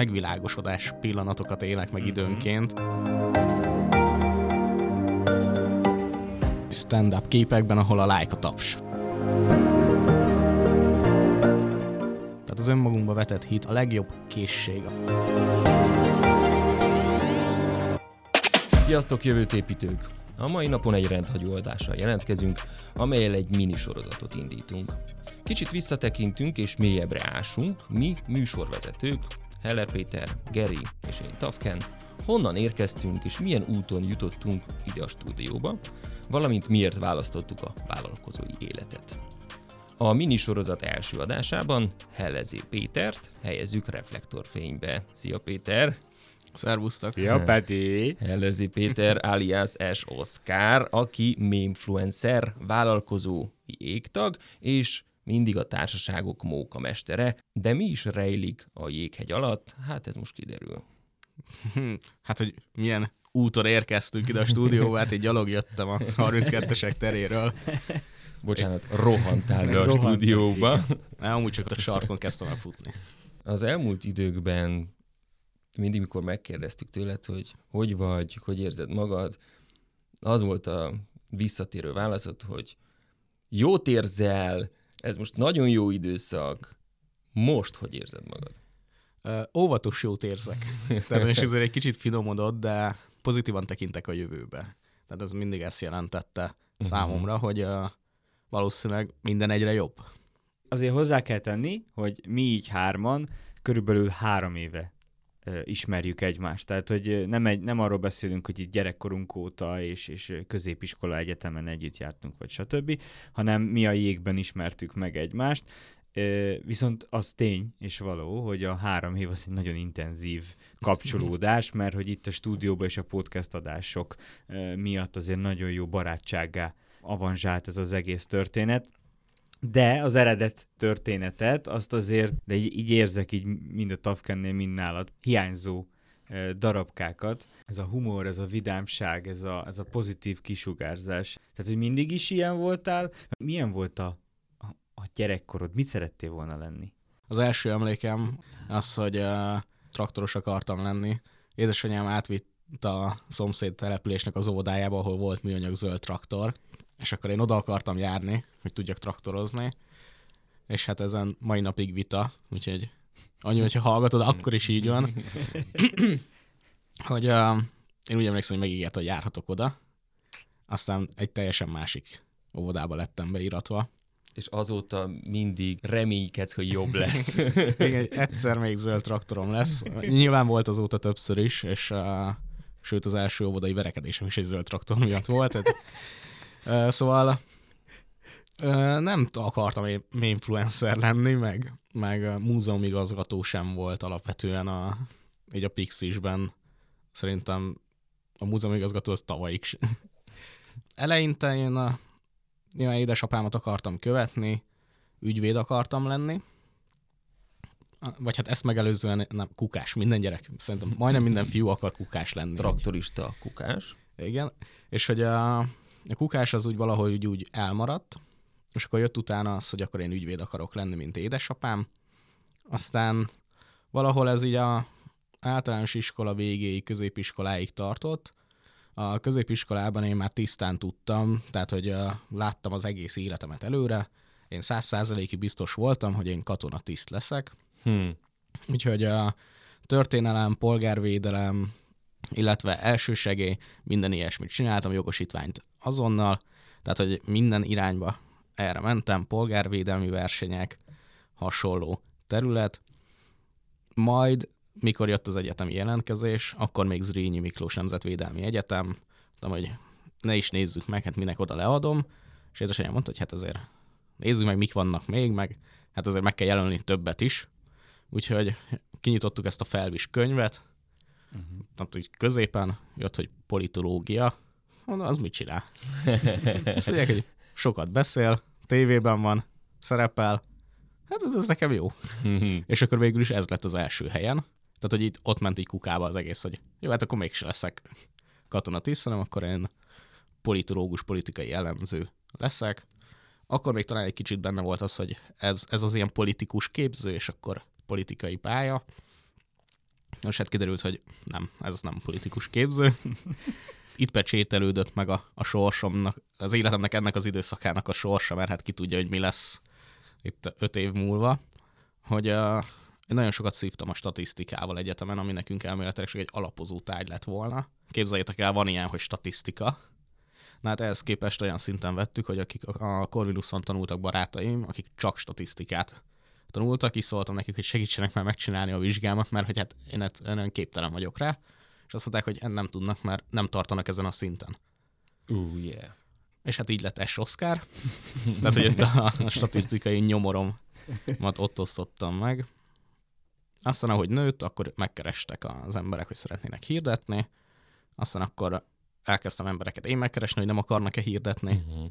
megvilágosodás pillanatokat élek meg időnként. Stand-up képekben, ahol a like a taps. Tehát az önmagunkba vetett hit a legjobb készség. Sziasztok, jövőt építők! A mai napon egy rendhagyó adással jelentkezünk, amelyel egy mini sorozatot indítunk. Kicsit visszatekintünk és mélyebbre ásunk, mi műsorvezetők, Heller Péter, Geri és én Tafken, honnan érkeztünk és milyen úton jutottunk ide a stúdióba, valamint miért választottuk a vállalkozói életet. A minisorozat első adásában Hellezé Pétert helyezzük reflektorfénybe. Szia Péter! Szervusztok! Szia Peti! Hellezé Péter alias S. Oscar, aki mémfluencer, vállalkozó, égtag, és mindig a társaságok móka mestere, de mi is rejlik a jéghegy alatt? Hát ez most kiderül. Hát, hogy milyen úton érkeztünk ide a stúdióba, hát így gyalog jöttem a 32-esek teréről. Bocsánat, rohantál be a stúdióba. Nem, amúgy csak a sarkon kezdtem el futni. Az elmúlt időkben mindig, mikor megkérdeztük tőled, hogy hogy vagy, hogy érzed magad, az volt a visszatérő válaszod, hogy jót érzel, ez most nagyon jó időszak, most hogy érzed magad? Uh, óvatos jót érzek. Tehát és ezért egy kicsit finomodott, de pozitívan tekintek a jövőbe. Tehát ez mindig ezt jelentette uh-huh. számomra, hogy uh, valószínűleg minden egyre jobb. Azért hozzá kell tenni, hogy mi így hárman körülbelül három éve ismerjük egymást. Tehát, hogy nem, egy, nem arról beszélünk, hogy itt gyerekkorunk óta és, és középiskola egyetemen együtt jártunk, vagy stb., hanem mi a jégben ismertük meg egymást. Viszont az tény és való, hogy a három év az egy nagyon intenzív kapcsolódás, mert hogy itt a stúdióban és a podcast adások miatt azért nagyon jó barátsággá avanzsált ez az egész történet. De az eredet történetet, azt azért, de így, így érzek így mind a Tafkennél, mind nálad, hiányzó darabkákat. Ez a humor, ez a vidámság, ez a, ez a pozitív kisugárzás. Tehát, hogy mindig is ilyen voltál. Milyen volt a, a, a gyerekkorod? Mit szerettél volna lenni? Az első emlékem az, hogy uh, traktoros akartam lenni. Édesanyám átvitt a szomszéd településnek az óvodájába, ahol volt műanyag zöld traktor, és akkor én oda akartam járni, hogy tudjak traktorozni, és hát ezen mai napig vita, úgyhogy annyi, hogyha hallgatod, akkor is így van, hogy uh, én úgy emlékszem, hogy megígért, hogy járhatok oda, aztán egy teljesen másik óvodába lettem beiratva. És azóta mindig reménykedsz, hogy jobb lesz. Igen, egyszer még zöld traktorom lesz. Nyilván volt azóta többször is, és uh, sőt az első óvodai verekedésem is egy zöld traktor miatt volt. Tehát Szóval nem akartam én influencer lenni, meg, meg múzeumigazgató sem volt alapvetően a, így a Pixisben. Szerintem a múzeumigazgató az tavalyig. Eleinte én a, én édesapámat akartam követni, ügyvéd akartam lenni, vagy hát ezt megelőzően nem, kukás, minden gyerek, szerintem majdnem minden fiú akar kukás lenni. Traktorista kukás. Igen, és hogy a, a kukás az úgy valahogy úgy, úgy elmaradt, és akkor jött utána az, hogy akkor én ügyvéd akarok lenni, mint édesapám. Aztán valahol ez így a általános iskola végéig, középiskoláig tartott. A középiskolában én már tisztán tudtam, tehát hogy láttam az egész életemet előre. Én száz százalékig biztos voltam, hogy én katonatiszt leszek. Hmm. Úgyhogy a történelem, polgárvédelem, illetve elsősegély, minden ilyesmit csináltam, jogosítványt azonnal, tehát hogy minden irányba erre mentem, polgárvédelmi versenyek, hasonló terület. Majd, mikor jött az egyetemi jelentkezés, akkor még Zrínyi Miklós Nemzetvédelmi Egyetem, mondtam, hogy ne is nézzük meg, hát minek oda leadom, és édesanyám mondta, hogy hát azért nézzük meg, mik vannak még, meg hát azért meg kell jelölni többet is. Úgyhogy kinyitottuk ezt a felvis könyvet, uh-huh. tehát hogy középen jött, hogy politológia, mondom, az mit csinál? Azt mondják, hogy sokat beszél, tévében van, szerepel, hát ez nekem jó. és akkor végül is ez lett az első helyen. Tehát, hogy itt ott ment így kukába az egész, hogy jó, hát akkor mégse leszek katonatiszt, hanem akkor én politológus, politikai elemző leszek. Akkor még talán egy kicsit benne volt az, hogy ez, ez az ilyen politikus képző, és akkor politikai pálya. Most hát kiderült, hogy nem, ez nem politikus képző. Itt pecsételődött meg a, a sorsomnak, az életemnek ennek az időszakának a sorsa, mert hát ki tudja, hogy mi lesz itt öt év múlva, hogy uh, én nagyon sokat szívtam a statisztikával egyetemen, ami nekünk elméletileg egy alapozó tárgy lett volna. Képzeljétek el, van ilyen, hogy statisztika. Na hát ehhez képest olyan szinten vettük, hogy akik a Corvinuson tanultak barátaim, akik csak statisztikát tanultak, is szóltam nekik, hogy segítsenek már megcsinálni a vizsgámat, mert hogy hát én nagyon képtelen vagyok rá. És azt mondták, hogy nem tudnak, mert nem tartanak ezen a szinten. Uh, yeah. És hát így lett S. Oscar. Tehát, hogy itt a, a statisztikai nyomoromat ott osztottam meg. Aztán, ahogy nőtt, akkor megkerestek az emberek, hogy szeretnének hirdetni. Aztán akkor elkezdtem embereket én megkeresni, hogy nem akarnak-e hirdetni. Uh-huh.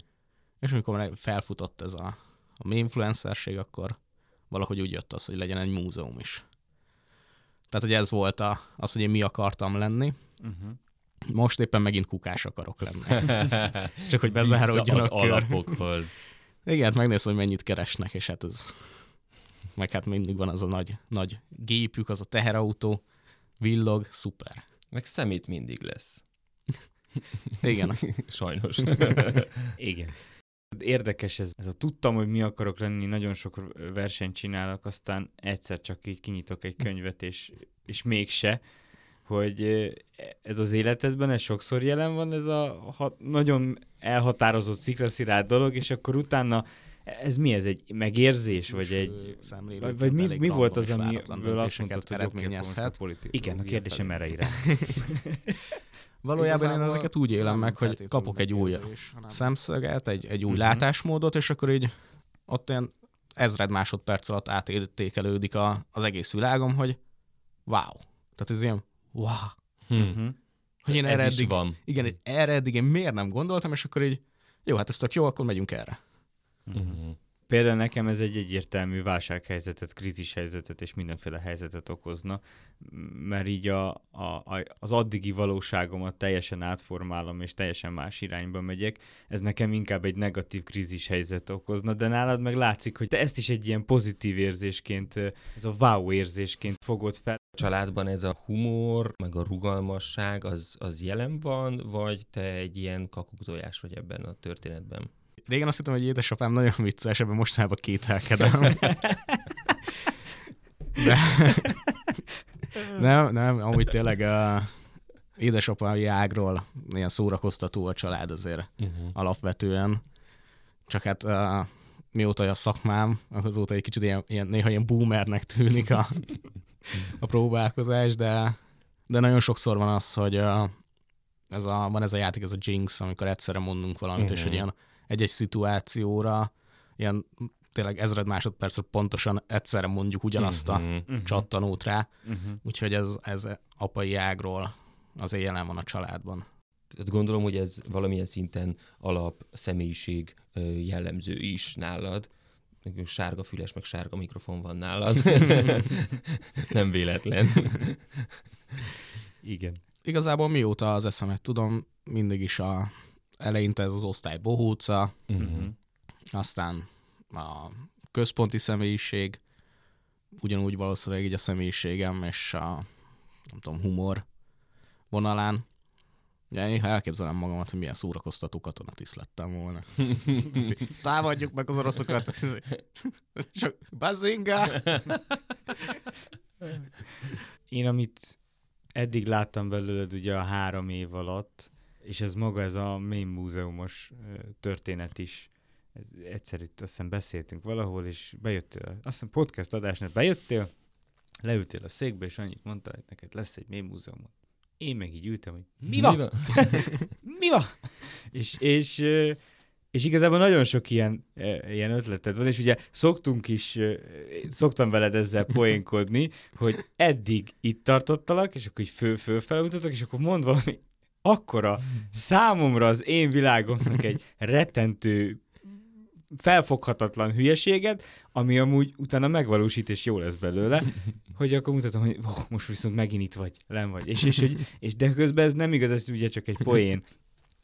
És amikor felfutott ez a, a mi influencerség, akkor valahogy úgy jött az, hogy legyen egy múzeum is. Tehát, hogy ez volt a, az, hogy én mi akartam lenni. Uh-huh. Most éppen megint kukás akarok lenni. Csak hogy bezáródjon a kör. alapokhoz. Igen, megnézem, hogy mennyit keresnek, és hát ez... Meg hát mindig van az a nagy, nagy gépük, az a teherautó, villog, szuper. Meg szemét mindig lesz. Igen. Sajnos. Igen. Érdekes ez, ez a tudtam, hogy mi akarok lenni, nagyon sok versenyt csinálok, aztán egyszer csak így kinyitok egy könyvet, és, és mégse, hogy ez az életedben, ez sokszor jelen van, ez a ha, nagyon elhatározott sziklaszirált dolog, és akkor utána ez mi ez? Egy megérzés? Vagy egy... Vagy, vagy mi, mi volt az, amiből azt mondtad, hogy eredményezhet? Igen, a kérdésem erre irány. Valójában én ezeket úgy élem meg, hogy kapok egy új szemszöget, egy, egy új uh-huh. látásmódot, és akkor így ott olyan ezred másodperc alatt átértékelődik a, az egész világom, hogy wow. Tehát ez ilyen wow. Uh-huh. Hogy én erre eddig, van. Igen, erre eddig én miért nem gondoltam, és akkor így jó, hát ez tök jó, akkor megyünk erre. Uh-huh. Például nekem ez egy egyértelmű válsághelyzetet, krízishelyzetet és mindenféle helyzetet okozna, mert így a, a, a, az addigi valóságomat teljesen átformálom, és teljesen más irányba megyek. Ez nekem inkább egy negatív krízishelyzet okozna, de nálad meg látszik, hogy te ezt is egy ilyen pozitív érzésként, ez a wow érzésként fogod fel. Családban ez a humor, meg a rugalmasság, az, az jelen van, vagy te egy ilyen kakuktojás vagy ebben a történetben? Régen azt hittem, hogy édesapám nagyon vicces, ebben mostanában kételkedem. De... nem, nem, amúgy tényleg a édesapai ágról ilyen szórakoztató a család azért uh-huh. alapvetően. Csak hát uh, mióta a szakmám, azóta egy kicsit ilyen, ilyen, néha ilyen boomernek tűnik a, a próbálkozás, de, de nagyon sokszor van az, hogy uh, ez a, van ez a játék, ez a Jinx, amikor egyszerre mondunk valamit, uh-huh. és hogy ilyen egy-egy szituációra ilyen tényleg ezred másodpercre pontosan egyszerre mondjuk ugyanazt a uh-huh. csattanót rá, uh-huh. úgyhogy ez, ez apai ágról azért jelen van a családban. Tehát gondolom, hogy ez valamilyen szinten alap személyiség jellemző is nálad. Sárga füles, meg sárga mikrofon van nálad. Nem véletlen. Igen. Igazából mióta az eszemet tudom, mindig is a eleinte ez az osztály bohóca, uh-huh. aztán a központi személyiség, ugyanúgy valószínűleg így a személyiségem és a nem tudom, humor vonalán. Ja, én elképzelem magamat, hogy milyen szórakoztató katonatiszt lettem volna. Támadjuk meg az oroszokat. Csak bazinga! Én amit eddig láttam belőled ugye a három év alatt, és ez maga, ez a mély múzeumos történet is, ez, egyszer itt azt hiszem beszéltünk valahol, és bejöttél, azt hiszem podcast adásnál bejöttél, leültél a székbe, és annyit mondta, hogy neked lesz egy mély múzeum. Én meg így ültem, hogy mi van? Mi van? mi van? és, és, és igazából nagyon sok ilyen, ilyen ötleted van, és ugye szoktunk is, szoktam veled ezzel poénkodni, hogy eddig itt tartottalak, és akkor így föl-föl felutatok, és akkor mond valami akkora számomra az én világomnak egy rettentő felfoghatatlan hülyeséget, ami amúgy utána megvalósít, és jó lesz belőle, hogy akkor mutatom, hogy oh, most viszont megint itt vagy, nem vagy. És, és, és, és de közben ez nem igaz, ez ugye csak egy poén,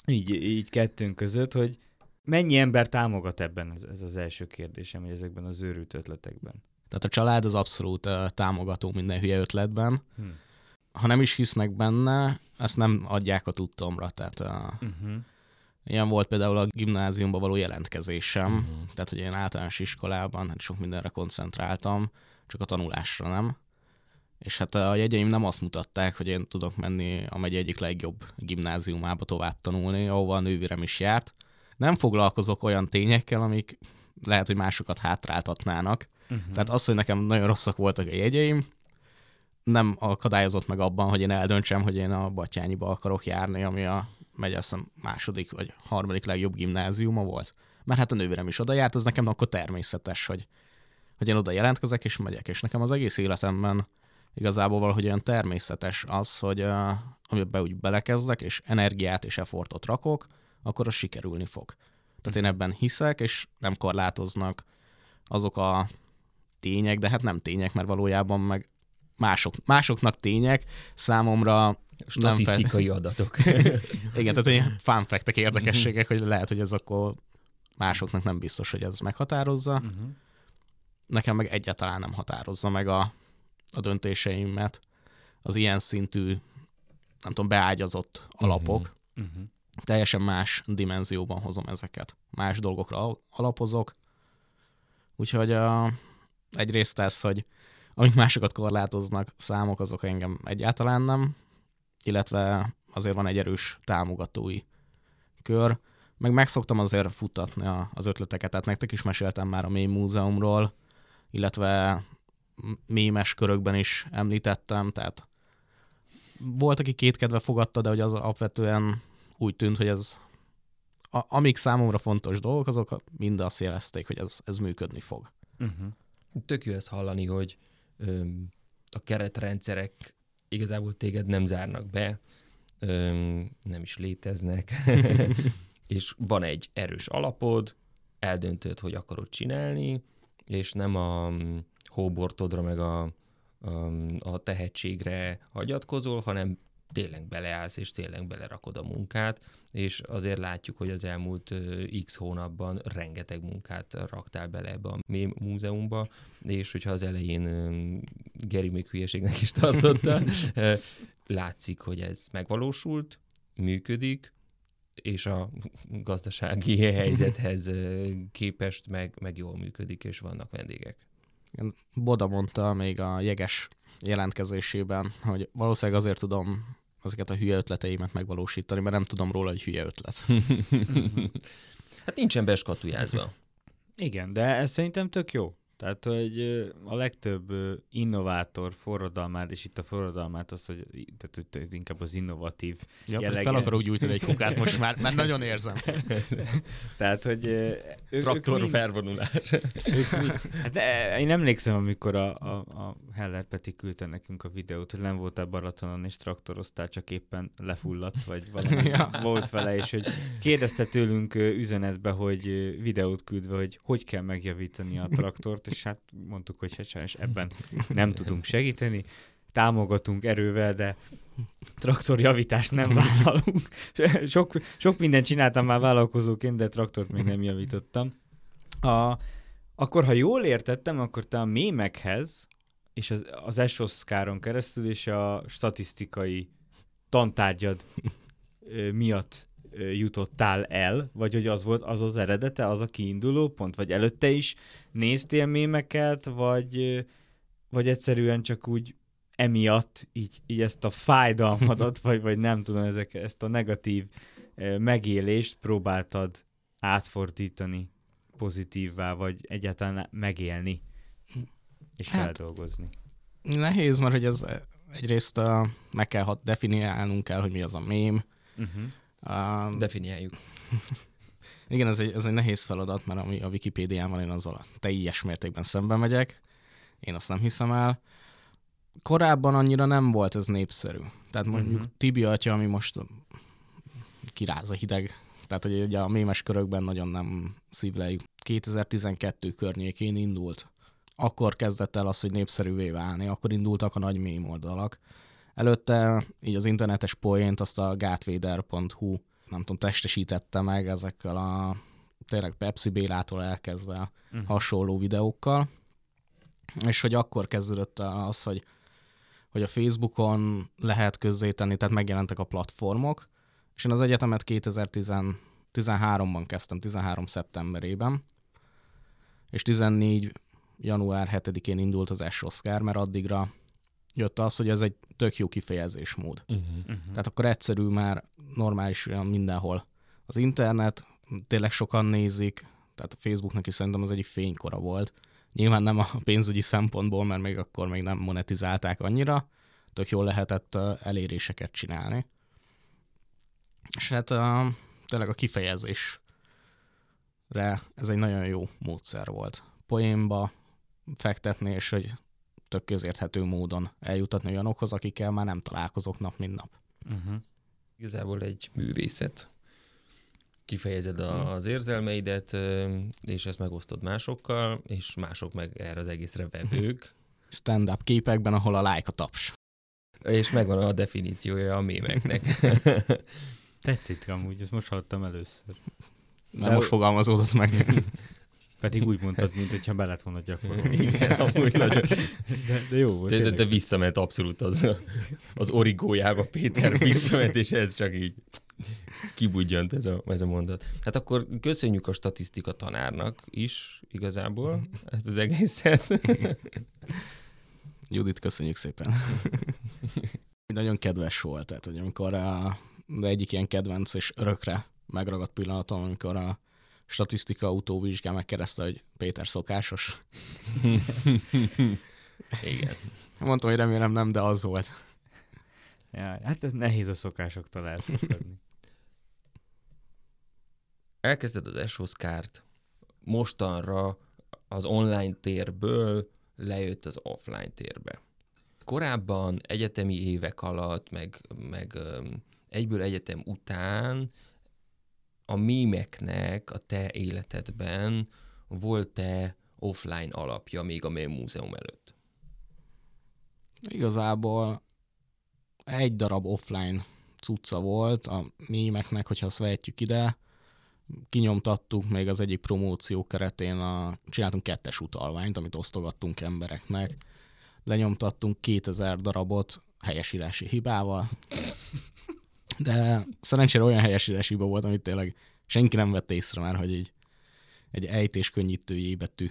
így, így kettőnk között, hogy mennyi ember támogat ebben, ez, ez az első kérdésem, hogy ezekben az őrült ötletekben. Tehát a család az abszolút uh, támogató minden hülye ötletben. Hmm. Ha nem is hisznek benne, ezt nem adják a tudtomra. Tehát uh, Uh-huh. ilyen volt például a gimnáziumba való jelentkezésem. Uh-huh. Tehát, hogy én általános iskolában hát sok mindenre koncentráltam, csak a tanulásra nem. És hát a jegyeim nem azt mutatták, hogy én tudok menni a megy egyik legjobb gimnáziumába tovább tanulni, ahova a nővérem is járt. Nem foglalkozok olyan tényekkel, amik lehet, hogy másokat hátráltatnának. Uh-huh. Tehát az, hogy nekem nagyon rosszak voltak a jegyeim, nem akadályozott meg abban, hogy én eldöntsem, hogy én a Batyányiba akarok járni, ami a megy azt hiszem második vagy harmadik legjobb gimnáziuma volt. Mert hát a nővérem is oda járt, az nekem akkor természetes, hogy, hogy én oda jelentkezek és megyek. És nekem az egész életemben igazából valahogy olyan természetes az, hogy uh, amiben úgy belekezdek, és energiát és effortot rakok, akkor az sikerülni fog. Tehát én ebben hiszek, és nem korlátoznak azok a tények, de hát nem tények, mert valójában meg mások, másoknak tények, számomra Statisztikai adatok. igen, tehát ilyen fun fact érdekességek, hogy lehet, hogy ez akkor másoknak nem biztos, hogy ez meghatározza. Uh-huh. Nekem meg egyáltalán nem határozza meg a, a döntéseimet az ilyen szintű, nem tudom, beágyazott alapok. Uh-huh. Teljesen más dimenzióban hozom ezeket. Más dolgokra al- alapozok. Úgyhogy a, egyrészt ez, hogy amik másokat korlátoznak, számok, azok engem egyáltalán nem, illetve azért van egy erős támogatói kör. Meg megszoktam azért futtatni az ötleteket, tehát nektek is meséltem már a Mély Múzeumról, illetve mémes körökben is említettem, tehát volt, aki kétkedve fogadta, de hogy az alapvetően úgy tűnt, hogy ez a, amik számomra fontos dolgok, azok mind azt jelezték, hogy ez, ez működni fog. Uh-huh. Tök jó ezt hallani, hogy a keretrendszerek igazából téged nem zárnak be, nem is léteznek, és van egy erős alapod, eldöntöd, hogy akarod csinálni, és nem a mm, hóbortodra meg a, a, a tehetségre hagyatkozol, hanem tényleg beleállsz, és tényleg belerakod a munkát, és azért látjuk, hogy az elmúlt x hónapban rengeteg munkát raktál bele ebbe a mém múzeumba, és hogyha az elején Geri még hülyeségnek is tartotta, látszik, hogy ez megvalósult, működik, és a gazdasági helyzethez képest meg, meg jól működik, és vannak vendégek. Boda mondta még a jeges jelentkezésében, hogy valószínűleg azért tudom ezeket a hülye ötleteimet megvalósítani, mert nem tudom róla, hogy hülye ötlet. Hát nincsen beskatujázva. Igen, de ez szerintem tök jó. Tehát, hogy a legtöbb innovátor forradalmát, és itt a forradalmát az, hogy tehát, hogy ez inkább az innovatív Ja, jellege. fel akarok gyújtani egy kukát most már, mert nagyon érzem. Tehát, hogy ők, Traktor ők felvonulás. ők hát de, én emlékszem, amikor a, a, a Heller Peti küldte nekünk a videót, hogy nem voltál Balatonon, és traktoroztál, csak éppen lefulladt, vagy valami Ja. volt vele, és hogy kérdezte tőlünk üzenetbe, hogy videót küldve, hogy hogy kell megjavítani a traktort, és hát mondtuk, hogy hát sajnos ebben nem tudunk segíteni, támogatunk erővel, de traktorjavítást nem vállalunk. Sok, sok mindent csináltam már vállalkozóként, de traktort még nem javítottam. A, akkor, ha jól értettem, akkor te a mémekhez, és az, az ESOS-káron keresztül, és a statisztikai tantárgyad miatt jutottál el, vagy hogy az volt az az eredete, az a kiinduló pont, vagy előtte is néztél mémeket, vagy, vagy egyszerűen csak úgy emiatt így, így ezt a fájdalmadat, vagy, vagy nem tudom, ezek, ezt a negatív megélést próbáltad átfordítani pozitívvá, vagy egyáltalán megélni és Hát- feldolgozni. Nehéz, mert hogy ez egyrészt uh, meg kell hat, definiálnunk kell, hogy mi az a mém. Uh-huh. Uh, Definiáljuk. Igen, ez egy, ez egy nehéz feladat, mert ami a Wikipédián van, én azzal a teljes mértékben szembe megyek. Én azt nem hiszem el. Korábban annyira nem volt ez népszerű. Tehát mondjuk uh-huh. Tibi atya, ami most kiráz a hideg, tehát hogy ugye a mémes körökben nagyon nem szívleljük. 2012 környékén indult. Akkor kezdett el az, hogy népszerűvé válni, akkor indultak a nagy mém oldalak. Előtte így az internetes poént azt a gátvéder.hu nem tudom, testesítette meg ezekkel a tényleg Pepsi Bélától elkezdve Uh-huh. hasonló videókkal. és hogy akkor kezdődött az, hogy, hogy a Facebookon lehet közzétenni, tehát megjelentek a platformok, és én az egyetemet 2013-ban kezdtem, 13 szeptemberében, és 14 január 7-én indult az S Oscar, mert addigra jött az, hogy ez egy tök jó kifejezésmód. Uh-huh. Uh-huh. Tehát akkor egyszerű már normális olyan mindenhol az internet, tényleg sokan nézik, tehát a Facebooknak is szerintem az egyik fénykora volt. Nyilván nem a pénzügyi szempontból, mert még akkor még nem monetizálták annyira, tök jól lehetett eléréseket csinálni. És hát uh, tényleg a kifejezésre ez egy nagyon jó módszer volt. Poénba fektetni, és hogy tök közérthető módon eljutatni olyanokhoz, akikkel már nem találkozok nap, mint nap. Uh-huh. Igazából egy művészet. Kifejezed az érzelmeidet, és ezt megosztod másokkal, és mások meg erre az egészre vevők. Stand-up képekben, ahol a like a taps. És megvan a definíciója a mémeknek. Tetszik amúgy, ezt most hallottam először. De most fogalmazódott meg. Pedig úgy mondtad, mint hogyha be lett volna gyakorolni. Igen, amúgy nagyon. De, de jó volt. De, de, visszament abszolút az, az origójába Péter visszament, és ez csak így kibudjant ez a, ez a mondat. Hát akkor köszönjük a statisztika tanárnak is igazából ezt az egészet. Judit, köszönjük szépen. Nagyon kedves volt, tehát hogy amikor a, de egyik ilyen kedvenc és örökre megragadt pillanatom, amikor a statisztika utóvizsgál megkereszte, hogy Péter szokásos. Igen. Mondtam, hogy remélem nem, de az volt. Ja, hát ez nehéz a szokásoktól elszakadni. Elkezded az Esoszkárt, mostanra az online térből lejött az offline térbe. Korábban egyetemi évek alatt, meg, meg egyből egyetem után a mémeknek a te életedben volt-e offline alapja még a Mém Múzeum előtt? Igazából egy darab offline cucca volt a mémeknek, hogyha azt vehetjük ide, kinyomtattuk még az egyik promóció keretén, a, csináltunk kettes utalványt, amit osztogattunk embereknek, lenyomtattunk 2000 darabot helyesírási hibával, de szerencsére olyan helyesírási hiba volt, amit tényleg senki nem vette észre már, hogy egy, egy ejtés könnyítő betű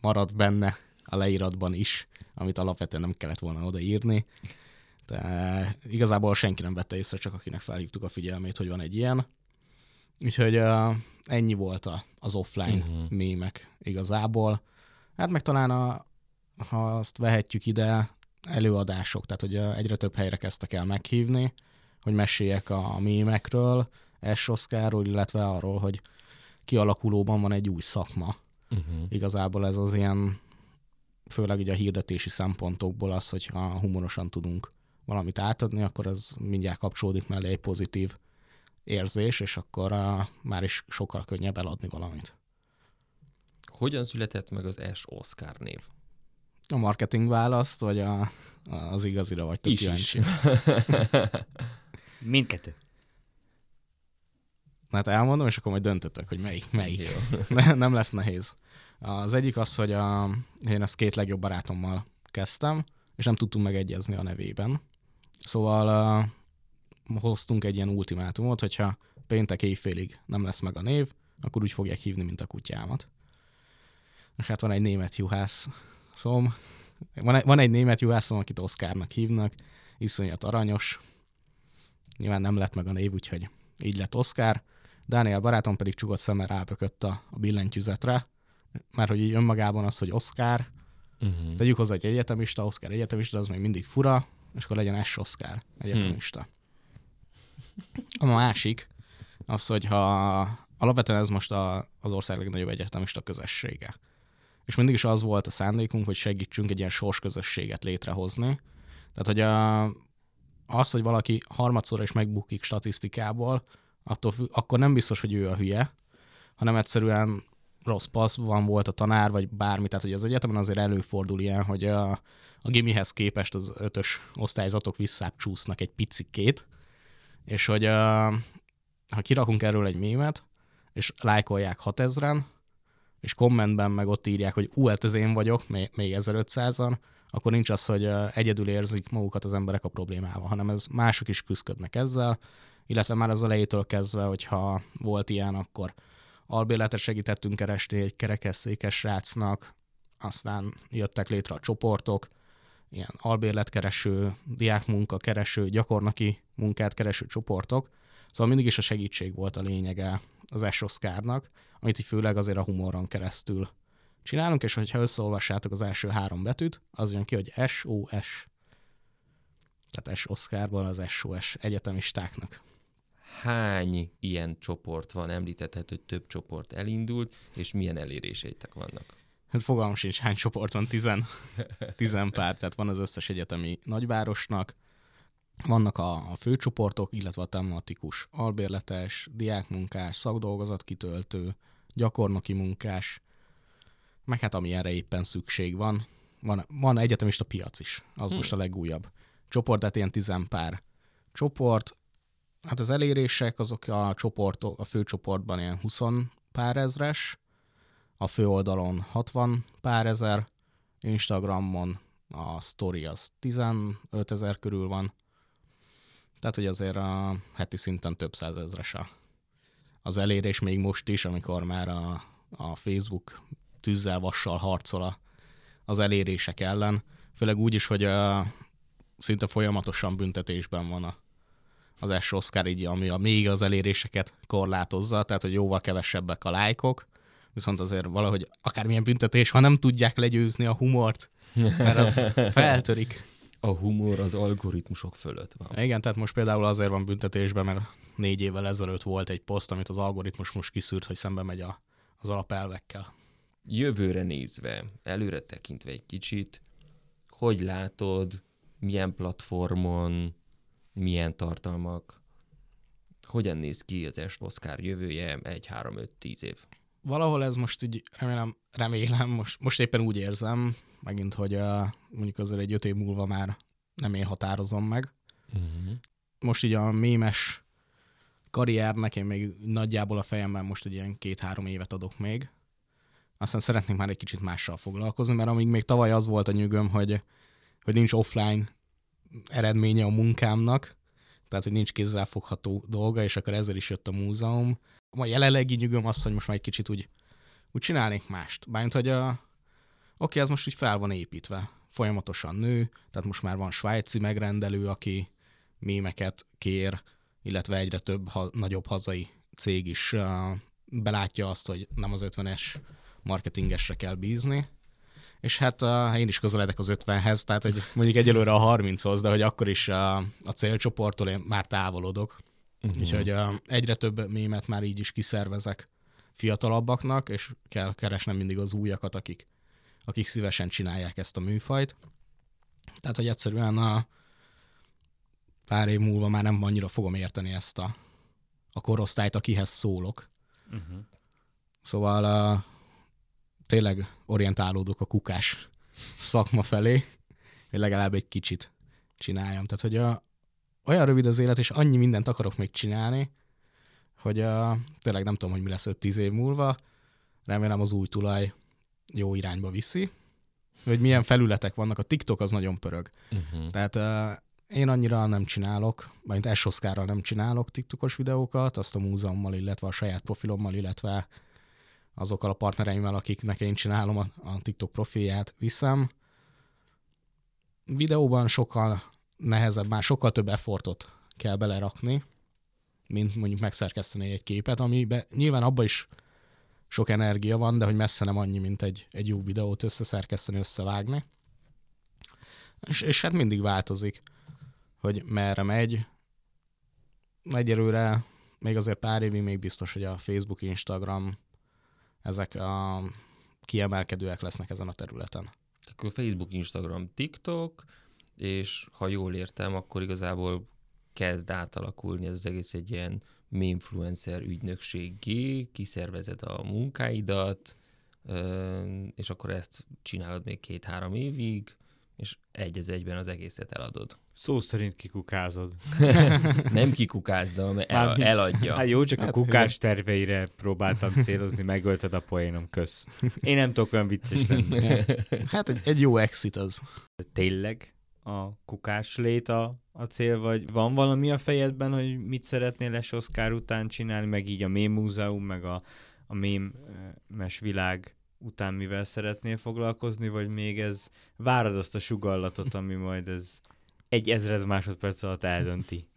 maradt benne a leíratban is, amit alapvetően nem kellett volna odaírni. De igazából senki nem vette észre, csak akinek felhívtuk a figyelmét, hogy van egy ilyen. Úgyhogy uh, ennyi volt a, az offline uh-huh. mémek igazából. Hát meg talán, a, ha azt vehetjük ide, előadások, tehát hogy egyre több helyre kezdtek el meghívni, hogy meséljek a, mémekről, S. Oszkáról, illetve arról, hogy kialakulóban van egy új szakma. Uh-huh. Igazából ez az ilyen, főleg ugye a hirdetési szempontokból az, hogy ha humorosan tudunk valamit átadni, akkor az mindjárt kapcsolódik mellé egy pozitív érzés, és akkor uh, már is sokkal könnyebb eladni valamit. Hogyan született meg az S. Oscar név? A marketing választ, vagy a, az igazira vagy is, is. Mindkettő. Hát elmondom, és akkor majd döntöttek, hogy melyik, melyik. Jó. Ne, nem lesz nehéz. Az egyik az, hogy a, én ezt két legjobb barátommal kezdtem, és nem tudtunk megegyezni a nevében. Szóval uh, hoztunk egy ilyen ultimátumot, hogyha péntek éjfélig nem lesz meg a név, akkor úgy fogják hívni, mint a kutyámat. És hát van egy német juhász szom, van egy, van egy német juhászom, akit Oszkárnak hívnak, iszonyat aranyos, nyilván nem lett meg a név, úgyhogy így lett Oszkár. Dániel barátom pedig csukott szemmel rápökött a, a billentyűzetre, mert hogy így önmagában az, hogy Oszkár, uh-huh. tegyük hozzá egy egyetemista, Oszkár egyetemista, az még mindig fura, és akkor legyen S. Oszkár egyetemista. Hmm. A másik, az, hogy ha alapvetően ez most a, az ország legnagyobb egyetemista közössége. És mindig is az volt a szándékunk, hogy segítsünk egy ilyen sorsközösséget létrehozni. Tehát, hogy a, az, hogy valaki harmadszor is megbukik statisztikából, attól, akkor nem biztos, hogy ő a hülye, hanem egyszerűen rossz passz van volt a tanár, vagy bármi. Tehát, hogy az egyetemen azért előfordul ilyen, hogy a, a gimihez képest az ötös osztályzatok visszább csúsznak egy picikét, és hogy a, ha kirakunk erről egy mémet, és lájkolják 6000-en, és kommentben meg ott írják, hogy ú, hát ez én vagyok, még, még 1500-an, akkor nincs az, hogy egyedül érzik magukat az emberek a problémával, hanem ez mások is küzdködnek ezzel, illetve már az elejétől kezdve, hogyha volt ilyen, akkor albérletre segítettünk keresni egy kerekesszékes srácnak, aztán jöttek létre a csoportok, ilyen albérletkereső, diákmunka kereső, gyakornoki munkát kereső csoportok, szóval mindig is a segítség volt a lényege az S-oszkárnak, amit így főleg azért a humoron keresztül csinálunk, és hogyha összeolvassátok az első három betűt, az jön ki, hogy SOS. Tehát S Oscarból az SOS egyetemistáknak. Hány ilyen csoport van? Említethet, hogy több csoport elindult, és milyen eléréseitek vannak? Hát fogalmam sincs, hány csoport van, tizen, tizen pár, tehát van az összes egyetemi nagyvárosnak, vannak a, a főcsoportok, illetve a tematikus albérletes, diákmunkás, szakdolgozatkitöltő, gyakornoki munkás, meg hát amilyenre éppen szükség van. Van, van egyetemista piac is, az hmm. most a legújabb. Csoport, tehát ilyen tizenpár csoport. Hát az elérések, azok a csoportok, a főcsoportban ilyen 20 pár ezres, a fő oldalon 60 pár ezer, Instagramon a story az 15 ezer körül van, tehát hogy azért a heti szinten több százezres a, az elérés még most is, amikor már a, a Facebook tűzzel, vassal harcol a, az elérések ellen, főleg úgy is, hogy a, szinte folyamatosan büntetésben van a, az S Oscar, így, ami a, még az eléréseket korlátozza, tehát hogy jóval kevesebbek a lájkok, viszont azért valahogy akármilyen büntetés, ha nem tudják legyőzni a humort, mert az feltörik. A humor az algoritmusok fölött van. Igen, tehát most például azért van büntetésben, mert négy évvel ezelőtt volt egy poszt, amit az algoritmus most kiszűrt, hogy szembe megy a, az alapelvekkel jövőre nézve, előre tekintve egy kicsit, hogy látod, milyen platformon, milyen tartalmak, hogyan néz ki az S Oscar jövője egy 3-5-10 év? Valahol ez most így remélem, remélem most, most éppen úgy érzem, megint, hogy uh, mondjuk azért egy öt év múlva már nem én határozom meg. Uh-huh. Most így a mémes karriernek én még nagyjából a fejemben most egy ilyen két-három évet adok még, aztán szeretnék már egy kicsit mással foglalkozni, mert amíg még tavaly az volt a nyugöm, hogy, hogy nincs offline eredménye a munkámnak, tehát hogy nincs kézzelfogható dolga, és akkor ezzel is jött a múzeum. A jelenlegi nyugöm az, hogy most már egy kicsit úgy, úgy csinálnék mást. Bármint, hogy a, oké, okay, ez most úgy fel van építve, folyamatosan nő, tehát most már van svájci megrendelő, aki mémeket kér, illetve egyre több ha, nagyobb hazai cég is uh, belátja azt, hogy nem az 50-es marketingesre kell bízni. És hát uh, én is közeledek az 50-hez, tehát hogy mondjuk egyelőre a 30-hoz, de hogy akkor is uh, a célcsoporttól én már távolodok. Uh-huh. Úgyhogy uh, egyre több mémet már így is kiszervezek fiatalabbaknak, és kell keresnem mindig az újakat, akik, akik szívesen csinálják ezt a műfajt. Tehát, hogy egyszerűen a pár év múlva már nem annyira fogom érteni ezt a, a korosztályt, akihez szólok. Uh-huh. Szóval uh, tényleg orientálódok a kukás szakma felé, hogy legalább egy kicsit csináljam. Tehát, hogy a, olyan rövid az élet, és annyi mindent akarok még csinálni, hogy a, tényleg nem tudom, hogy mi lesz 5-10 év múlva. Remélem az új tulaj jó irányba viszi. Hogy milyen felületek vannak. A TikTok az nagyon pörög. Uh-huh. Tehát uh, én annyira nem csinálok, majd Esoszkárral nem csinálok TikTokos videókat, azt a múzeummal, illetve a saját profilommal, illetve azokkal a partnereimmel, akiknek én csinálom a, a TikTok profilját, viszem. Videóban sokkal nehezebb, már sokkal több effortot kell belerakni, mint mondjuk megszerkeszteni egy képet, amiben nyilván abban is sok energia van, de hogy messze nem annyi, mint egy, egy jó videót összeszerkeszteni, összevágni. És, és hát mindig változik, hogy merre megy. Egyelőre még azért pár évig még biztos, hogy a Facebook, Instagram, ezek a kiemelkedőek lesznek ezen a területen. Akkor Facebook, Instagram, TikTok, és ha jól értem, akkor igazából kezd átalakulni ez az egész egy ilyen influencer ügynökséggé, kiszervezed a munkáidat, és akkor ezt csinálod még két-három évig, és egy az egyben az egészet eladod. Szó szerint kikukázod. Nem kikukázza, mert el, Mármint- eladja. Hát jó, csak a Hát, kukás terveire próbáltam célozni, megölted a poénom, kösz. Én nem tudok olyan vicces lenni. Hát egy, egy jó exit az. Tényleg a kukás lét a, a cél, vagy van valami a fejedben, hogy mit szeretnél Les Oscar után csinálni, meg így a mém múzeum, meg a, a mémes világ után mivel szeretnél foglalkozni, vagy még ez várod azt a sugallatot, ami majd ez egy ezred másodperc alatt eldönti.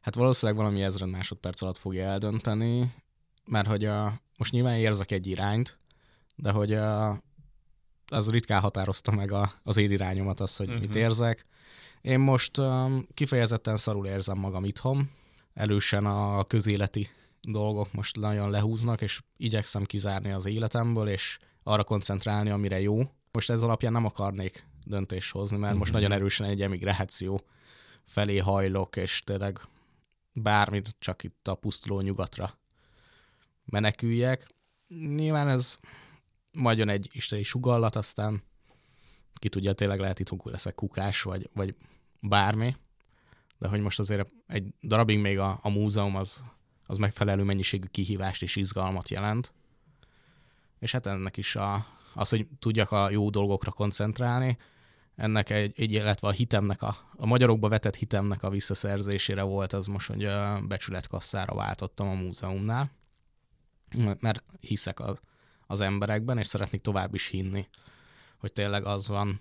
Hát valószínűleg valami ezred másodperc alatt fogja eldönteni, mert hogy a, most nyilván érzek egy irányt, de hogy a, az ritkán határozta meg a, az én irányomat, az, hogy uh-huh. mit Mhm. érzek. Én most um, kifejezetten szarul érzem magam itthon, elősen a közéleti dolgok most nagyon lehúznak, és igyekszem kizárni az életemből, és arra koncentrálni, amire jó. Most ez alapján nem akarnék döntést hozni, mert most Mhm. nagyon erősen egy emigráció felé hajlok, és tényleg bármit csak itt a pusztuló nyugatra meneküljek. Nyilván ez majd jön egy isteni sugallat, aztán ki tudja, tényleg lehet itt leszek kukás, vagy, vagy bármi, de hogy most azért egy darabig még a, a múzeum az, az megfelelő mennyiségű kihívást és izgalmat jelent. És hát ennek is a, az, hogy tudjak a jó dolgokra koncentrálni, ennek egy, egy illetve a hitemnek, a, a magyarokba vetett hitemnek a visszaszerzésére volt az most, hogy a becsületkasszára váltottam a múzeumnál, mert hiszek a, az emberekben, és szeretnék tovább is hinni, hogy tényleg az van,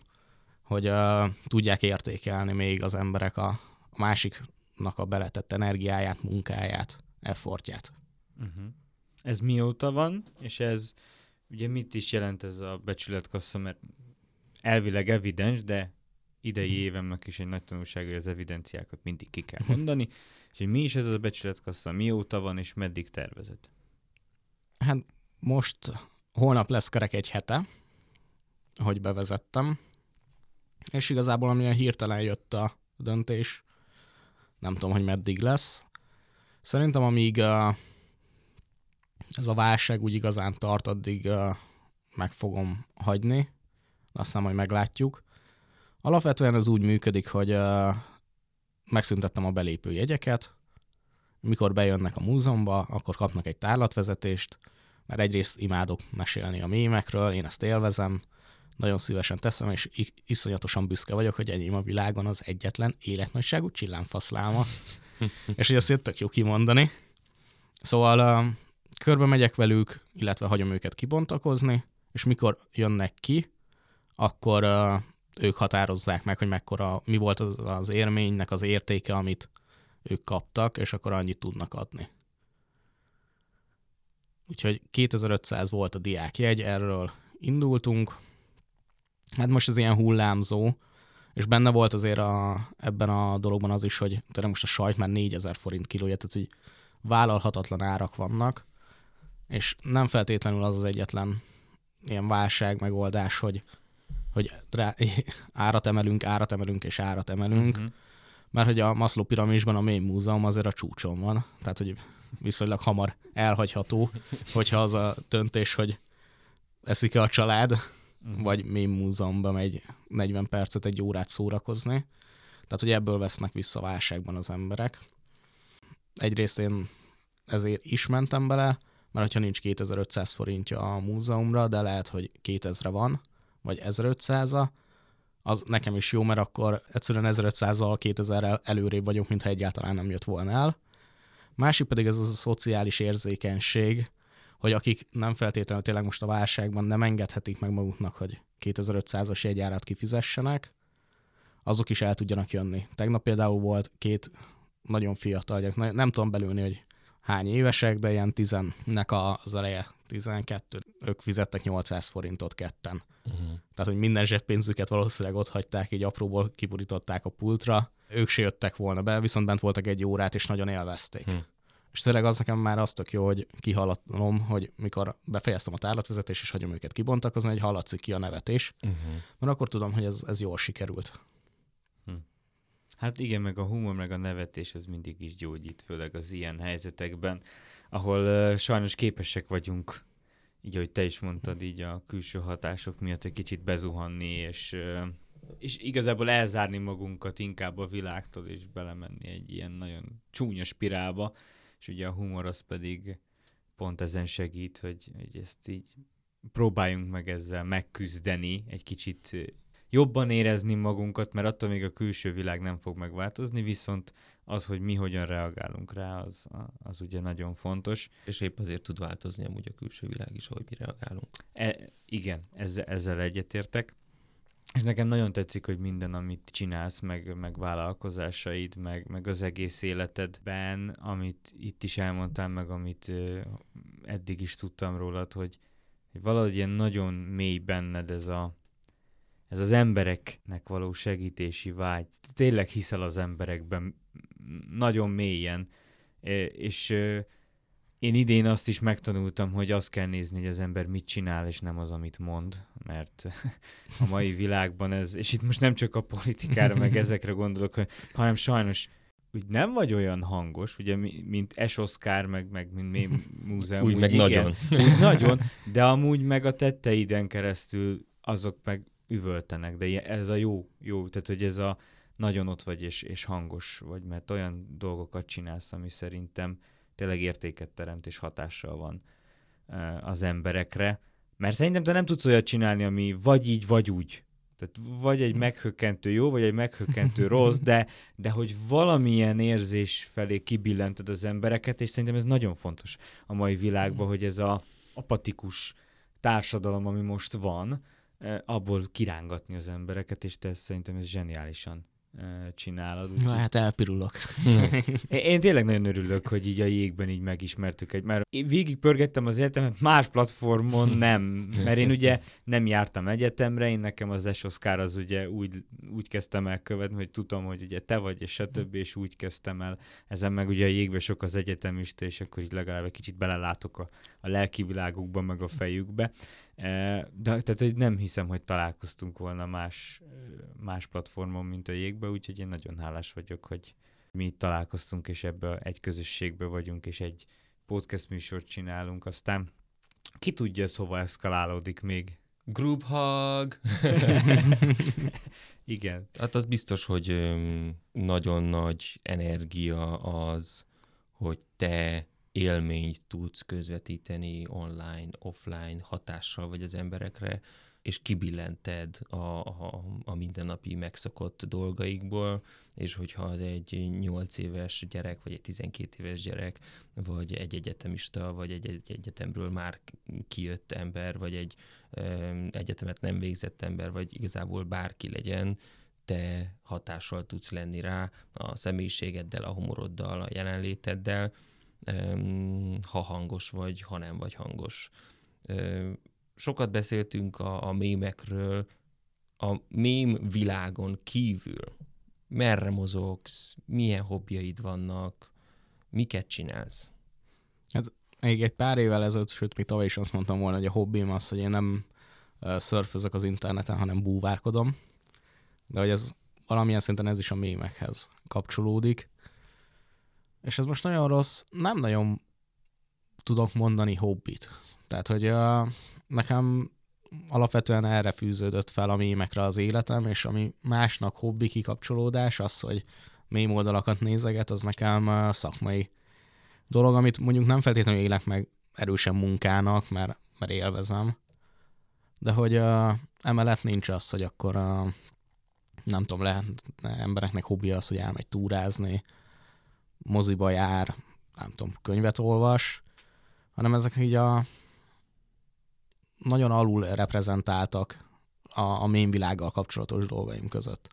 hogy uh, tudják értékelni még az emberek a, a másiknak a beletett energiáját, munkáját, effortját. Uh-huh. Ez mióta van, és ez ugye mit is jelent ez a becsületkassa, mert elvileg evidens, de idei évemnek is egy nagy tanulság, hogy az evidenciákat mindig ki kell mondani, és hogy mi is ez a becsületkassa, mióta van, és meddig tervezed? Hát most holnap lesz kerek egy hete, hogy bevezettem, és igazából amilyen hirtelen jött a döntés, nem tudom, hogy meddig lesz. Szerintem amíg uh, ez a válság úgy igazán tart, addig uh, meg fogom hagyni, aztán majd meglátjuk. Alapvetően ez úgy működik, hogy uh, megszüntettem a belépő jegyeket, mikor bejönnek a múzeumba, akkor kapnak egy tárlatvezetést, mert egyrészt imádok mesélni a mémekről, én ezt élvezem, nagyon szívesen teszem, és iszonyatosan büszke vagyok, hogy enyém a világon az egyetlen életnagyságú csillámfaszláma. és hogy azt tök jó kimondani. Szóval körbe megyek velük, illetve hagyom őket kibontakozni, és mikor jönnek ki, akkor uh, ők határozzák meg, hogy mekkora, mi volt az, az érménynek az értéke, amit ők kaptak, és akkor annyit tudnak adni. Úgyhogy 2500 volt a diákjegy, erről indultunk. Hát most ez ilyen hullámzó, és benne volt azért a, ebben a dologban az is, hogy tényleg most a sajt már 4000 forint kilója, tehát hogy vállalhatatlan árak vannak, és nem feltétlenül az az egyetlen ilyen válság megoldás, hogy, hogy rá, árat emelünk, árat emelünk és árat emelünk, Mhm. mert hogy a Maslow piramisban a mély múzeum azért a csúcson van, tehát hogy viszonylag hamar elhagyható, hogyha az a döntés, hogy eszik a család, Mhm. vagy mély múzeumban megy 40 percet, egy órát szórakozni. Tehát, hogy ebből vesznek vissza válságban az emberek. Egyrészt én ezért is mentem bele, mert hogyha nincs 2500 forintja a múzeumra, de lehet, hogy 2000 van, vagy 1500-a, az nekem is jó, mert akkor egyszerűen 1500-al, 2000-rel előrébb vagyok, mintha egyáltalán nem jött volna el. Másik pedig ez az a szociális érzékenység, hogy akik nem feltétlenül tényleg most a válságban nem engedhetik meg maguknak, hogy 2500-as jegyárat kifizessenek, azok is el tudjanak jönni. Tegnap például volt két nagyon fiatal gyerek, nem tudom belülni, hogy hány évesek, de ilyen tizennek az eleje, 12, ők fizettek 800 forintot ketten. Uh-huh. Tehát, hogy minden zseppénzüket valószínűleg ott hagyták, így apróból kiburították a pultra. Ők se jöttek volna be, viszont bent voltak egy órát, és nagyon élvezték. Hm. És tényleg az nekem már az tök jó, hogy kihallatom, hogy mikor befejeztem a tárlatvezetést, és hagyom őket kibontakozni, hogy hallatszik ki a nevetés, Uh-huh. mert akkor tudom, hogy ez, ez jól sikerült. Hát igen, meg a humor, meg a nevetés az mindig is gyógyít, főleg az ilyen helyzetekben, ahol uh, sajnos képesek vagyunk, így ahogy te is mondtad, így a külső hatások miatt egy kicsit bezuhanni, és uh, És igazából elzárni magunkat inkább a világtól, és belemenni egy ilyen nagyon csúnya spirálba, és ugye a humor az pedig pont ezen segít, hogy, hogy ezt így próbáljunk meg ezzel megküzdeni, egy kicsit jobban érezni magunkat, mert attól még a külső világ nem fog megváltozni, viszont az, hogy mi hogyan reagálunk rá, az, az ugye nagyon fontos. És épp azért tud változni amúgy a külső világ is, ahogy mi reagálunk. E, igen, ezzel, ezzel egyetértek. És nekem nagyon tetszik, hogy minden, amit csinálsz, meg, meg vállalkozásaid, meg, meg az egész életedben, amit itt is elmondtál, meg amit ö, eddig is tudtam rólad, hogy, hogy valahogy ilyen nagyon mély benned ez a, ez az embereknek való segítési vágy. Tényleg hiszel az emberekben nagyon mélyen, és én idén azt is megtanultam, hogy azt kell nézni, hogy az ember mit csinál, és nem az, amit mond, mert a mai világban ez, és itt most nem csak a politikára, meg ezekre gondolok, hanem sajnos úgy nem vagy olyan hangos, ugye, mint Es Oscar, meg, meg mint mi múzeum. úgy, úgy meg igen, nagyon. Úgy nagyon, de amúgy meg a tetteiden keresztül azok meg üvöltenek, de ez a jó, jó, tehát hogy ez a nagyon ott vagy és, és hangos vagy, mert olyan dolgokat csinálsz, ami szerintem tényleg értéket teremt és hatással van az emberekre, mert szerintem te nem tudsz olyat csinálni, ami vagy így, vagy úgy. Tehát vagy egy meghökkentő jó, vagy egy meghökkentő rossz, de, de hogy valamilyen érzés felé kibillented az embereket, és szerintem ez nagyon fontos a mai világban, hogy ez a apatikus társadalom, ami most van, abból kirángatni az embereket, és te szerintem ez zseniálisan csinálod. Úgy, Na, hát elpirulok. én, én tényleg nagyon örülök, hogy így a jégben így megismertük egy, mert végig pörgettem az egyetemet, más platformon nem, mert én ugye nem jártam egyetemre, én nekem az Esoszkár az ugye úgy, úgy kezdtem el követni, hogy tudom, hogy ugye te vagy, és stb. és úgy kezdtem el. Ezen meg ugye a jégben sok az egyetemista, és akkor így legalább egy kicsit belelátok a, a lelki világukba, meg a fejükbe. De tehát hogy nem hiszem, hogy találkoztunk volna más, más platformon, mint a jégbe, úgyhogy én nagyon hálás vagyok, hogy mi találkoztunk, és ebbe egy közösségbe vagyunk, és egy podcast műsort csinálunk, aztán ki tudja, ez hova eszkalálódik még. Group hug! Igen. Hát az biztos, hogy nagyon nagy energia az, hogy te élményt tudsz közvetíteni online, offline hatással vagy az emberekre, és kibillented a, a, a mindennapi megszokott dolgaikból, és hogyha az egy 8 éves gyerek, vagy egy 12 éves gyerek, vagy egy egyetemista, vagy egy, egy egyetemről már kijött ember, vagy egy ö, egyetemet nem végzett ember, vagy igazából bárki legyen, te hatással tudsz lenni rá a személyiségeddel, a humoroddal, a jelenléteddel, ha hangos vagy, ha nem vagy hangos. Sokat beszéltünk a, a mémekről, a mém világon kívül. Merre mozogsz, milyen hobbjaid vannak, miket csinálsz? Hát még egy pár évvel ezelőtt, sőt, még tavaly is azt mondtam volna, hogy a hobbim az, hogy én nem szörfözök az interneten, hanem búvárkodom. De hogy ez valamilyen szinten ez is a mémekhez kapcsolódik és ez most nagyon rossz, nem nagyon tudok mondani hobbit. Tehát, hogy uh, nekem alapvetően erre fűződött fel a mémekre az életem, és ami másnak hobbi kikapcsolódás, az, hogy mém oldalakat nézeget, az nekem szakmai dolog, amit mondjuk nem feltétlenül élek meg erősen munkának, mert, mert élvezem. De hogy uh, emellett nincs az, hogy akkor uh, nem tudom, lehet embereknek hobbi az, hogy elmegy túrázni, moziba jár, nem tudom, könyvet olvas, hanem ezek így a nagyon alul reprezentáltak a, a mémvilággal kapcsolatos dolgaim között.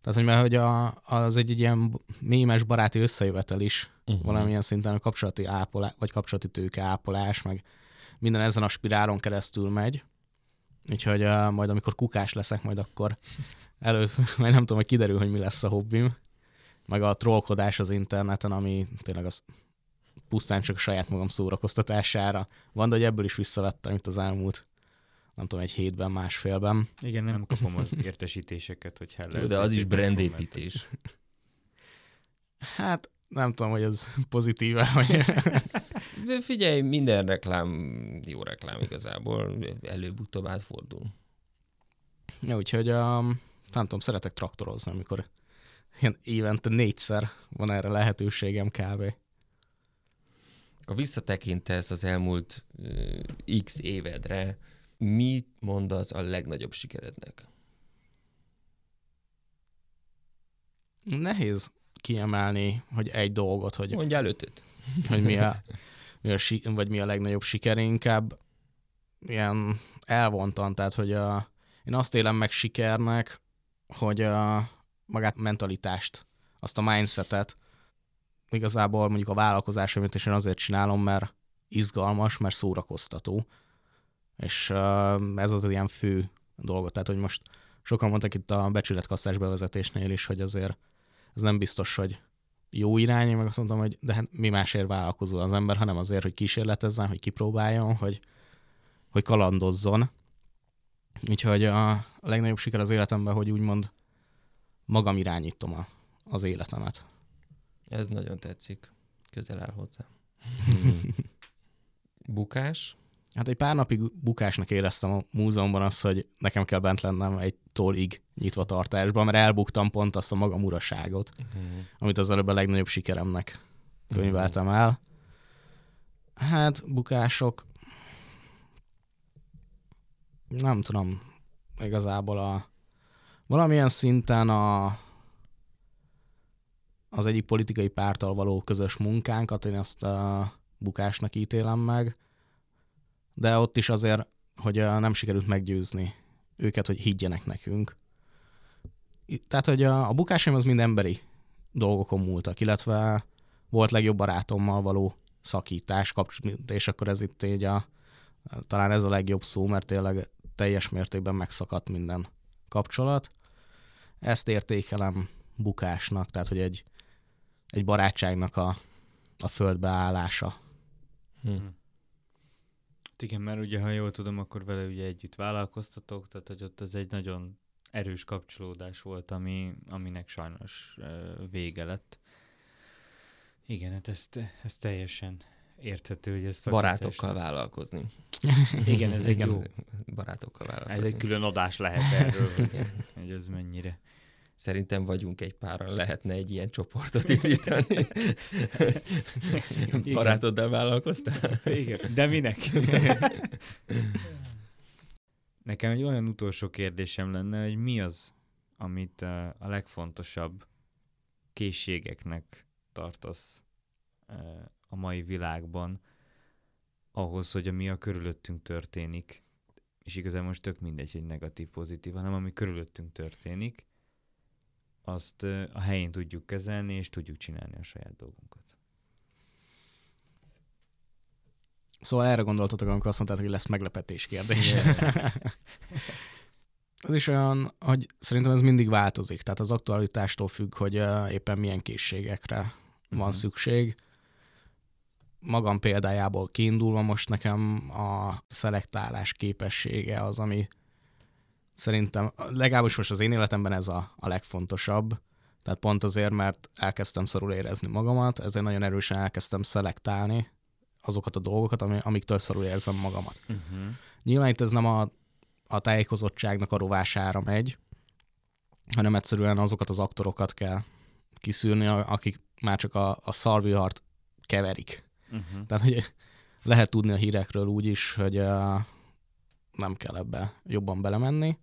Tehát, hogy mert hogy a, az egy, egy ilyen mémes baráti összejövetel is uh-huh. valamilyen szinten a kapcsolati ápolás, vagy kapcsolati tőke ápolás, meg minden ezen a spirálon keresztül megy. Úgyhogy uh, majd amikor kukás leszek, majd akkor elő, majd nem tudom, hogy kiderül, hogy mi lesz a hobbim meg a trollkodás az interneten, ami tényleg az pusztán csak a saját magam szórakoztatására van, de hogy ebből is visszavettem itt az elmúlt nem tudom, egy hétben, másfélben. Igen, nem kapom az értesítéseket, hogy hell. De az is brandépítés. Hát nem tudom, hogy ez pozitíve, vagy... Figyelj, minden reklám jó reklám igazából, előbb-utóbb átfordul. Ja, úgyhogy um, nem tudom, szeretek traktorozni, amikor ilyen évente négyszer van erre lehetőségem kb. Ha visszatekintesz az elmúlt uh, x évedre, mi mondasz a legnagyobb sikerednek? Nehéz kiemelni, hogy egy dolgot, hogy, Mondja előttet. hogy mi, a, mi a, vagy mi a legnagyobb siker, inkább ilyen elvontan, tehát hogy a, én azt élem meg sikernek, hogy a, magát a mentalitást, azt a mindsetet, igazából mondjuk a vállalkozásomat is én azért csinálom, mert izgalmas, mert szórakoztató, és ez az ilyen fő dolgot, tehát hogy most sokan mondtak itt a becsületkasszás bevezetésnél is, hogy azért ez nem biztos, hogy jó irány, meg azt mondtam, hogy de hát mi másért vállalkozó az ember, hanem azért, hogy kísérletezzen, hogy kipróbáljon, hogy, hogy kalandozzon. Úgyhogy a, a legnagyobb siker az életemben, hogy úgymond magam irányítom a, az életemet. Ez nagyon tetszik. Közel áll hozzá. Bukás? Hát egy pár napig bukásnak éreztem a múzeumban azt, hogy nekem kell bent lennem egy tolig nyitva tartásban, mert elbuktam pont azt a magam uraságot, Uh-huh. amit az előbb a legnagyobb sikeremnek könyveltem el. Hát bukások, nem tudom, igazából a valamilyen szinten a az egyik politikai párttal való közös munkánkat, én azt a bukásnak ítélem meg, de ott is azért, hogy nem sikerült meggyőzni őket, hogy higgyenek nekünk. Tehát, hogy a, a bukásaim az mind emberi dolgokon múltak, illetve volt legjobb barátommal való szakítás, kapcs- és akkor ez itt így a, talán ez a legjobb szó, mert tényleg teljes mértékben megszakadt minden kapcsolat. Ezt értékelem bukásnak, tehát hogy egy, egy barátságnak a, a földbeállása. Hm. Hát Igen, mert ugye, ha jól tudom, akkor vele ugye együtt vállalkoztatok, tehát hogy ott ez egy nagyon erős kapcsolódás volt, ami, aminek sajnos ö, vége lett. Igen, hát ez, ez teljesen érthető, hogy ez Barátokkal vállalkozni. Igen, ez egy Igen. jó, Barátokkal ez vállalkozni. egy külön adás lehet erről, hogy, hogy ez mennyire. Szerintem vagyunk egy páran, lehetne egy ilyen csoportot indítani. Igen. Barátoddal vállalkoztál? Igen, de minek? Nekem egy olyan utolsó kérdésem lenne, hogy mi az, amit uh, a legfontosabb készségeknek tartasz uh, a mai világban, ahhoz, hogy ami a körülöttünk történik, és igazán most tök mindegy, hogy negatív, pozitív, hanem ami körülöttünk történik, azt a helyén tudjuk kezelni, és tudjuk csinálni a saját dolgunkat. Szóval erre gondoltatok, amikor azt mondtátok, hogy lesz meglepetés kérdés. Ez is olyan, hogy szerintem ez mindig változik. Tehát az aktualitástól függ, hogy éppen milyen készségekre van Mhm. szükség. Magam példájából kiindulva most nekem a szelektálás képessége az, ami szerintem legalábbis most az én életemben ez a, a legfontosabb. Tehát pont azért, mert elkezdtem szarul érezni magamat, ezért nagyon erősen elkezdtem szelektálni azokat a dolgokat, ami, amiktől szarul érzem magamat. Uh-huh. Nyilván itt ez nem a, a tájékozottságnak a rovására megy, hanem egyszerűen azokat az aktorokat kell kiszűrni, akik már csak a, a szarvihart keverik. Uh-huh. Tehát, hogy lehet tudni a hírekről úgy is, hogy nem kell ebbe jobban belemenni.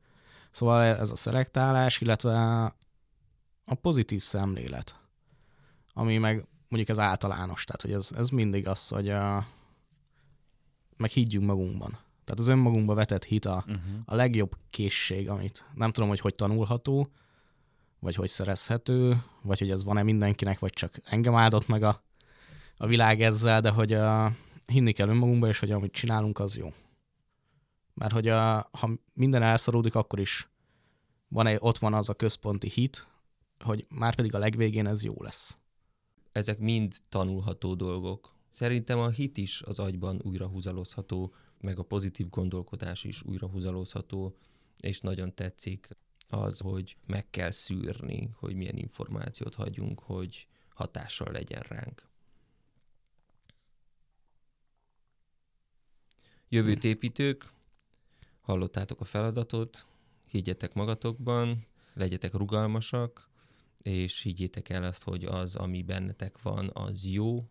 Szóval ez a szelektálás, illetve a pozitív szemlélet, ami meg mondjuk ez általános, tehát hogy ez, ez mindig az, hogy uh, meg higgyünk magunkban. Tehát az önmagunkba vetett hit a, Uh-huh. a legjobb készség, amit nem tudom, hogy hogy tanulható, vagy hogy szerezhető, vagy hogy ez van-e mindenkinek, vagy csak engem áldott meg a, a világ ezzel, de hogy uh, hinni kell önmagunkba, és hogy amit csinálunk, az jó. Mert hogy uh, ha minden elszoródik, akkor is van egy, ott van az a központi hit, hogy már pedig a legvégén ez jó lesz. Ezek mind tanulható dolgok. Szerintem a hit is az agyban újra húzalozható, meg a pozitív gondolkodás is újra húzalozható, és nagyon tetszik az, hogy meg kell szűrni, hogy milyen információt hagyunk, hogy hatással legyen ránk. Jövőt építők, hallottátok a feladatot, higgyetek magatokban, legyetek rugalmasak, és higgyétek el azt, hogy az, ami bennetek van, az jó,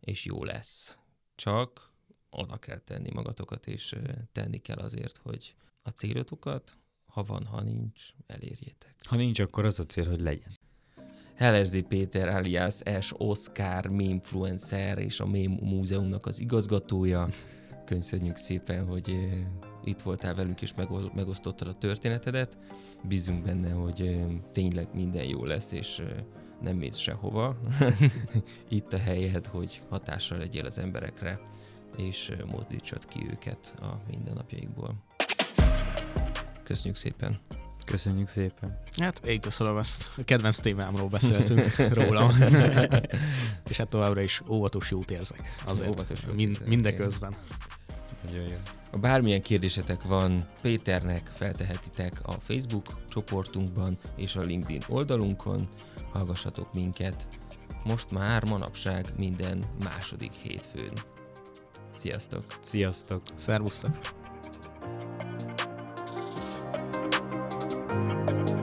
és jó lesz. Csak oda kell tenni magatokat, és tenni kell azért, hogy a célotokat, ha van, ha nincs, elérjétek. Ha nincs, akkor az a cél, hogy legyen. LSD Péter alias S. Oscar, mémfluencer és a Mém Múzeumnak az igazgatója. Köszönjük szépen, hogy itt voltál velünk és megosztottad a történetedet. Bízunk benne, hogy tényleg minden jó lesz, és nem mész sehova. itt a helyed, hogy hatással legyél az emberekre, és mozdítsad ki őket a mindennapjaikból. Köszönjük szépen! Köszönjük szépen. Hát én köszönöm ezt. A kedvenc témámról beszéltünk rólam. és hát továbbra is óvatos jót érzek. Azért óvatos jót mind, mindeközben. Nagyon jó. Ha bármilyen kérdésetek van, Péternek feltehetitek a Facebook csoportunkban és a LinkedIn oldalunkon. Hallgassatok minket. Most már manapság minden második hétfőn. Sziasztok! Sziasztok! Szervusztok! thank you